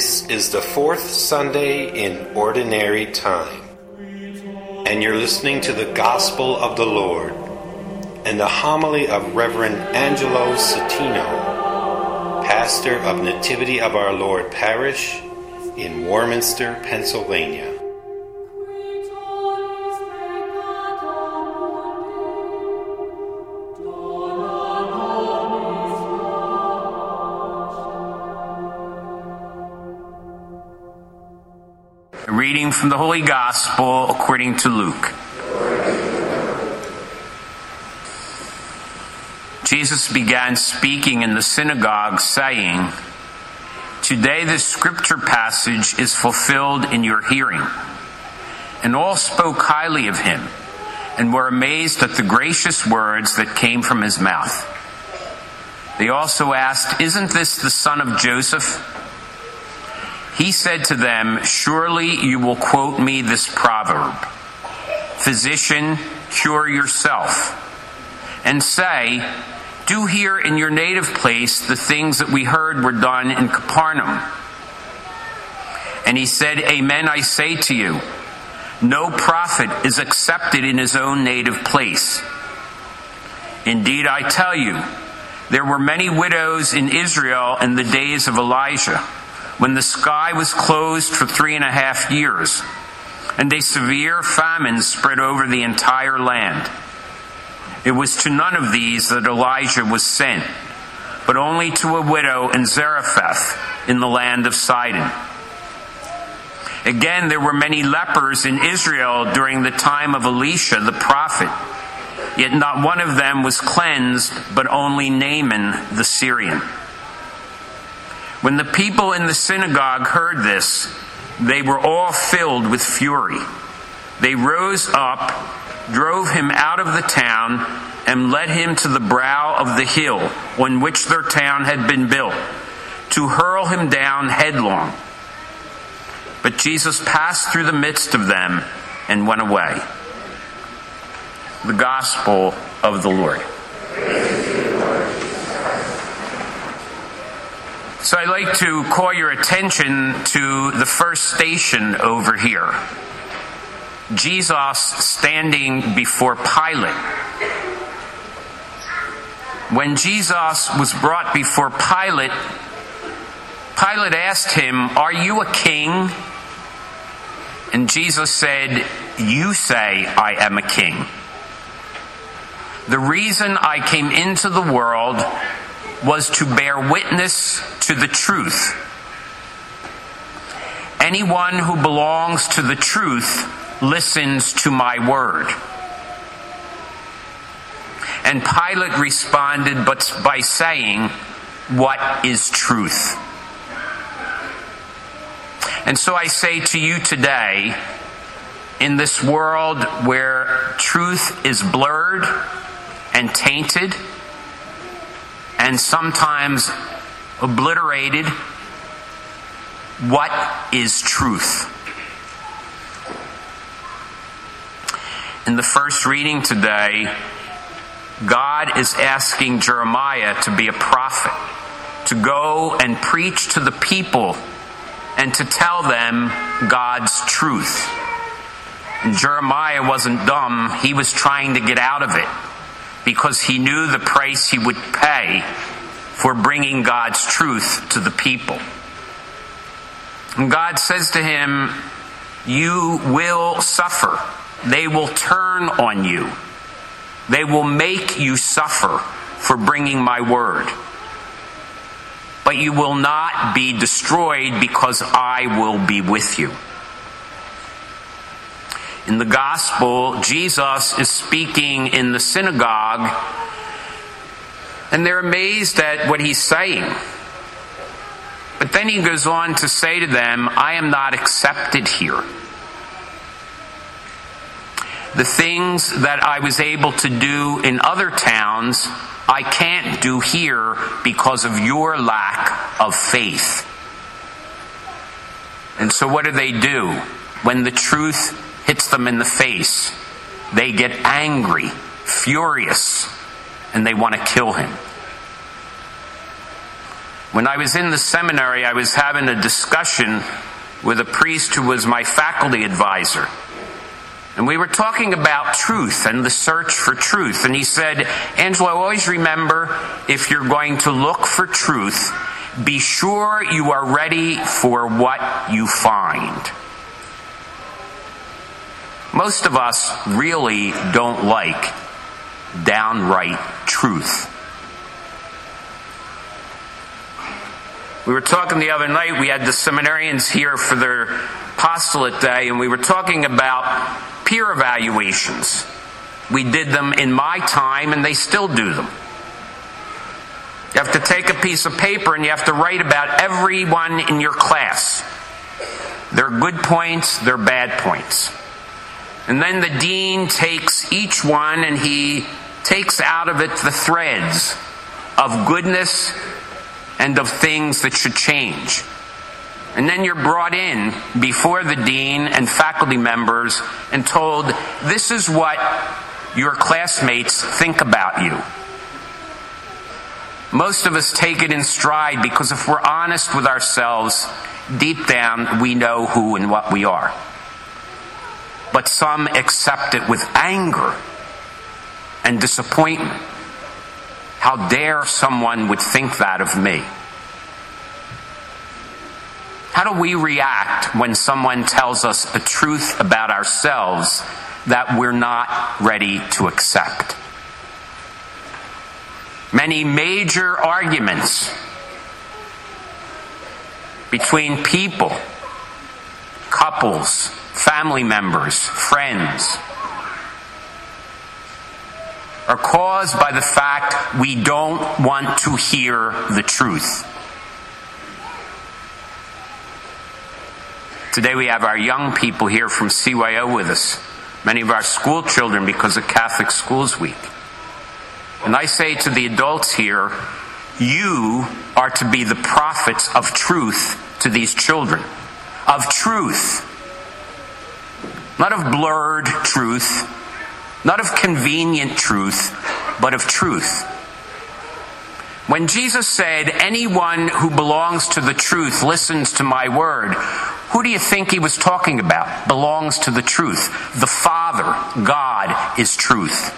This is the fourth Sunday in Ordinary Time, and you're listening to the Gospel of the Lord and the homily of Reverend Angelo Satino, pastor of Nativity of Our Lord Parish in Warminster, Pennsylvania. Reading from the Holy Gospel according to Luke. Jesus began speaking in the synagogue, saying, Today this scripture passage is fulfilled in your hearing. And all spoke highly of him, and were amazed at the gracious words that came from his mouth. They also asked, Isn't this the son of Joseph? He said to them, Surely you will quote me this proverb Physician, cure yourself, and say, Do here in your native place the things that we heard were done in Capernaum. And he said, Amen, I say to you, no prophet is accepted in his own native place. Indeed, I tell you, there were many widows in Israel in the days of Elijah when the sky was closed for three and a half years, and a severe famine spread over the entire land. It was to none of these that Elijah was sent, but only to a widow in Zarephath in the land of Sidon. Again, there were many lepers in Israel during the time of Elisha the prophet, yet not one of them was cleansed, but only Naaman the Syrian. When the people in the synagogue heard this, they were all filled with fury. They rose up, drove him out of the town, and led him to the brow of the hill on which their town had been built, to hurl him down headlong. But Jesus passed through the midst of them and went away. The Gospel of the Lord. So I'd like to call your attention to the first station over here. Jesus standing before Pilate. When Jesus was brought before Pilate, Pilate asked him, Are you a king? And Jesus said, You say I am a king. The reason I came into the world was to bear witness to the truth. Anyone who belongs to the truth listens to my word. And Pilate responded but by saying, What is truth? And so I say to you today, in this world where truth is blurred and tainted, and sometimes obliterated. What is truth? In the first reading today, God is asking Jeremiah to be a prophet, to go and preach to the people and to tell them God's truth. And Jeremiah wasn't dumb, he was trying to get out of it because he knew the price he would pay for bringing God's truth to the people. And God says to him, You will suffer. They will turn on you. They will make you suffer for bringing my word. But you will not be destroyed because I will be with you. In the gospel, Jesus is speaking in the synagogue, and they're amazed at what he's saying. But then he goes on to say to them, I am not accepted here. The things that I was able to do in other towns, I can't do here because of your lack of faith. And so, what do they do when the truth hits them in the face? They get angry, furious, and they want to kill him. When I was in the seminary, I was having a discussion with a priest who was my faculty advisor. And we were talking about truth and the search for truth. And he said, Angelo, always remember if you're going to look for truth, be sure you are ready for what you find. Most of us really don't like downright truth. We were talking the other night, we had the seminarians here for their apostolate day, and we were talking about peer evaluations. We did them in my time, and they still do them. You have to take a piece of paper and you have to write about everyone in your class. Their good points, their bad points. And then the dean takes each one and he takes out of it the threads of goodness and of things that should change. And then you're brought in before the dean and faculty members and told, this is what your classmates think about you. Most of us take it in stride because if we're honest with ourselves, deep down we know who and what we are. But some accept it with anger and disappointment. How dare someone would think that of me? How do we react when someone tells us a truth about ourselves that we're not ready to accept? Many major arguments between people, couples, family members, friends, are caused by the fact we don't want to hear the truth. Today we have our young people here from CYO with us, many of our school children because of Catholic Schools Week. And I say to the adults here, you are to be the prophets of truth to these children. Of truth. Not of blurred truth, not of convenient truth, but of truth. When Jesus said, Anyone who belongs to the truth listens to my word, who do you think he was talking about? Belongs to the truth. The Father, God, is truth.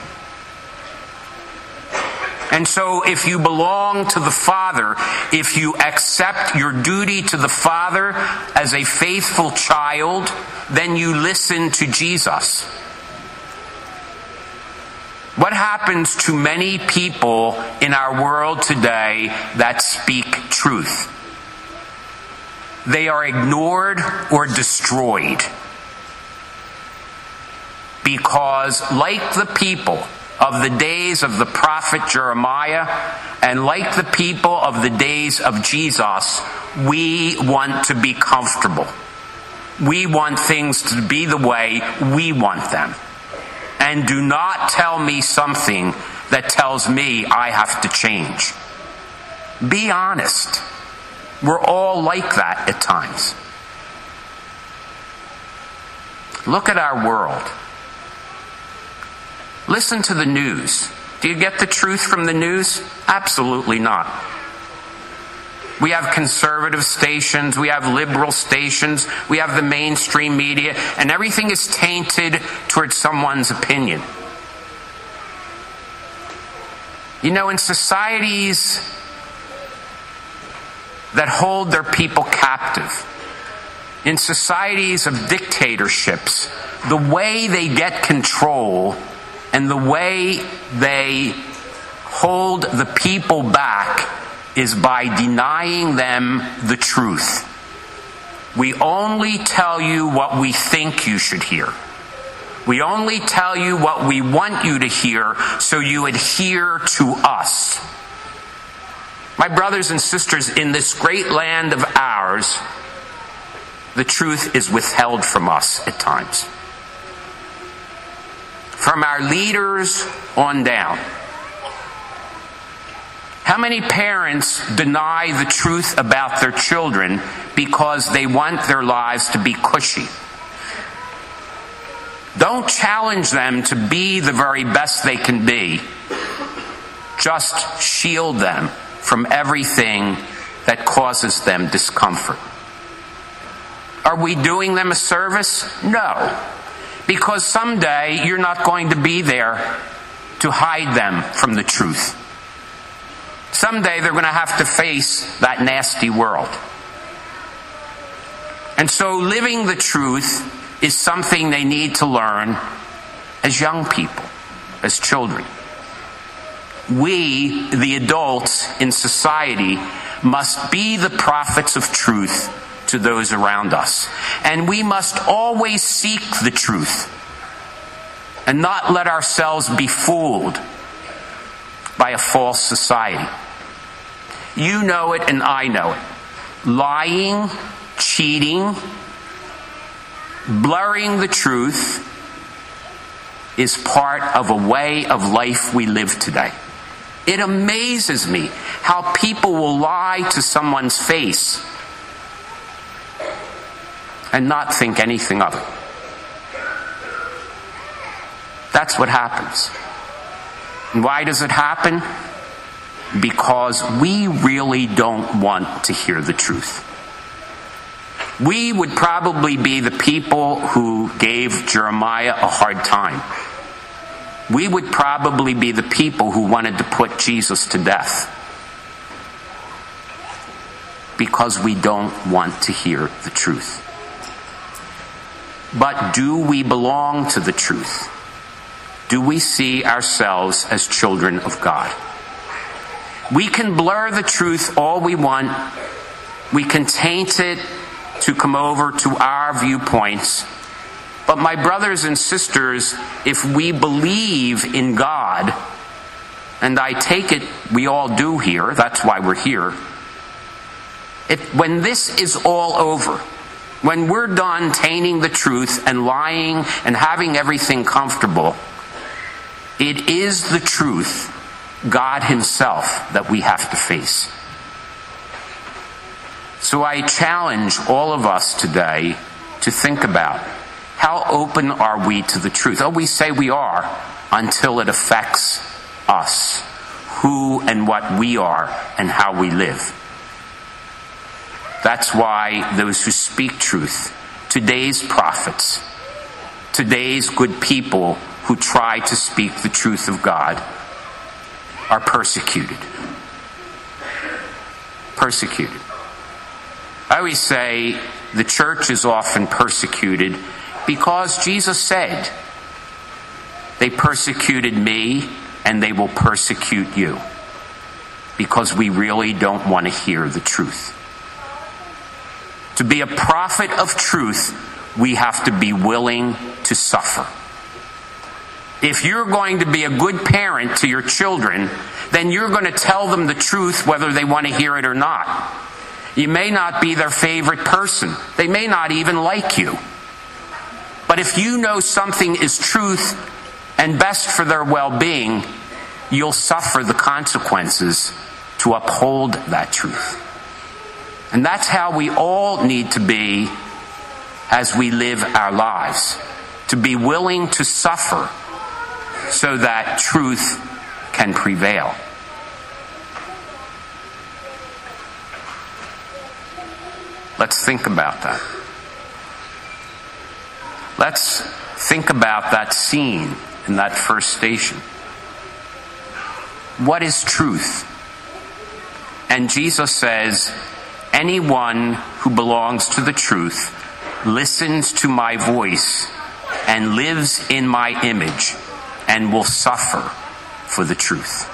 And so, if you belong to the Father, if you accept your duty to the Father as a faithful child, then you listen to Jesus. What happens to many people in our world today that speak truth? They are ignored or destroyed. Because, like the people of the days of the prophet Jeremiah, and like the people of the days of Jesus, we want to be comfortable. We want things to be the way we want them. And do not tell me something that tells me I have to change. Be honest. We're all like that at times. Look at our world. Listen to the news. Do you get the truth from the news? Absolutely not. We have conservative stations, we have liberal stations, we have the mainstream media, and everything is tainted towards someone's opinion. You know, in societies that hold their people captive, in societies of dictatorships, the way they get control and the way they hold the people back is by denying them the truth. We only tell you what we think you should hear. We only tell you what we want you to hear so you adhere to us. My brothers and sisters, in this great land of ours, the truth is withheld from us at times from our leaders on down. How many parents deny the truth about their children because they want their lives to be cushy? Don't challenge them to be the very best they can be. Just shield them from everything that causes them discomfort. Are we doing them a service? No. Because someday you're not going to be there to hide them from the truth. Someday they're going to have to face that nasty world. And so living the truth is something they need to learn as young people, as children. We, the adults in society, must be the prophets of truth to those around us. And we must always seek the truth and not let ourselves be fooled by a false society. You know it and I know it. Lying, cheating, blurring the truth is part of a way of life we live today. It amazes me how people will lie to someone's face and not think anything of it. That's what happens. And why does it happen? Because we really don't want to hear the truth. We would probably be the people who gave Jeremiah a hard time. We would probably be the people who wanted to put Jesus to death. Because we don't want to hear the truth. But do we belong to the truth? Do we see ourselves as children of God? We can blur the truth all we want. We can taint it to come over to our viewpoints. But, my brothers and sisters, if we believe in God, and I take it we all do here, that's why we're here, if, when this is all over, when we're done tainting the truth and lying and having everything comfortable, it is the truth, God Himself, that we have to face. So I challenge all of us today to think about how open are we to the truth? Oh, we say we are until it affects us, who and what we are, and how we live. That's why those who speak truth, today's prophets, today's good people who try to speak the truth of God, are persecuted. Persecuted. I always say the church is often persecuted because Jesus said, They persecuted me and they will persecute you because we really don't want to hear the truth. To be a prophet of truth, we have to be willing to suffer. If you're going to be a good parent to your children, then you're going to tell them the truth whether they want to hear it or not. You may not be their favorite person. They may not even like you. But if you know something is truth and best for their well being, you'll suffer the consequences to uphold that truth. And that's how we all need to be as we live our lives to be willing to suffer so that truth can prevail. Let's think about that. Let's think about that scene in that first station. What is truth? And Jesus says, Anyone who belongs to the truth listens to my voice and lives in my image and will suffer for the truth.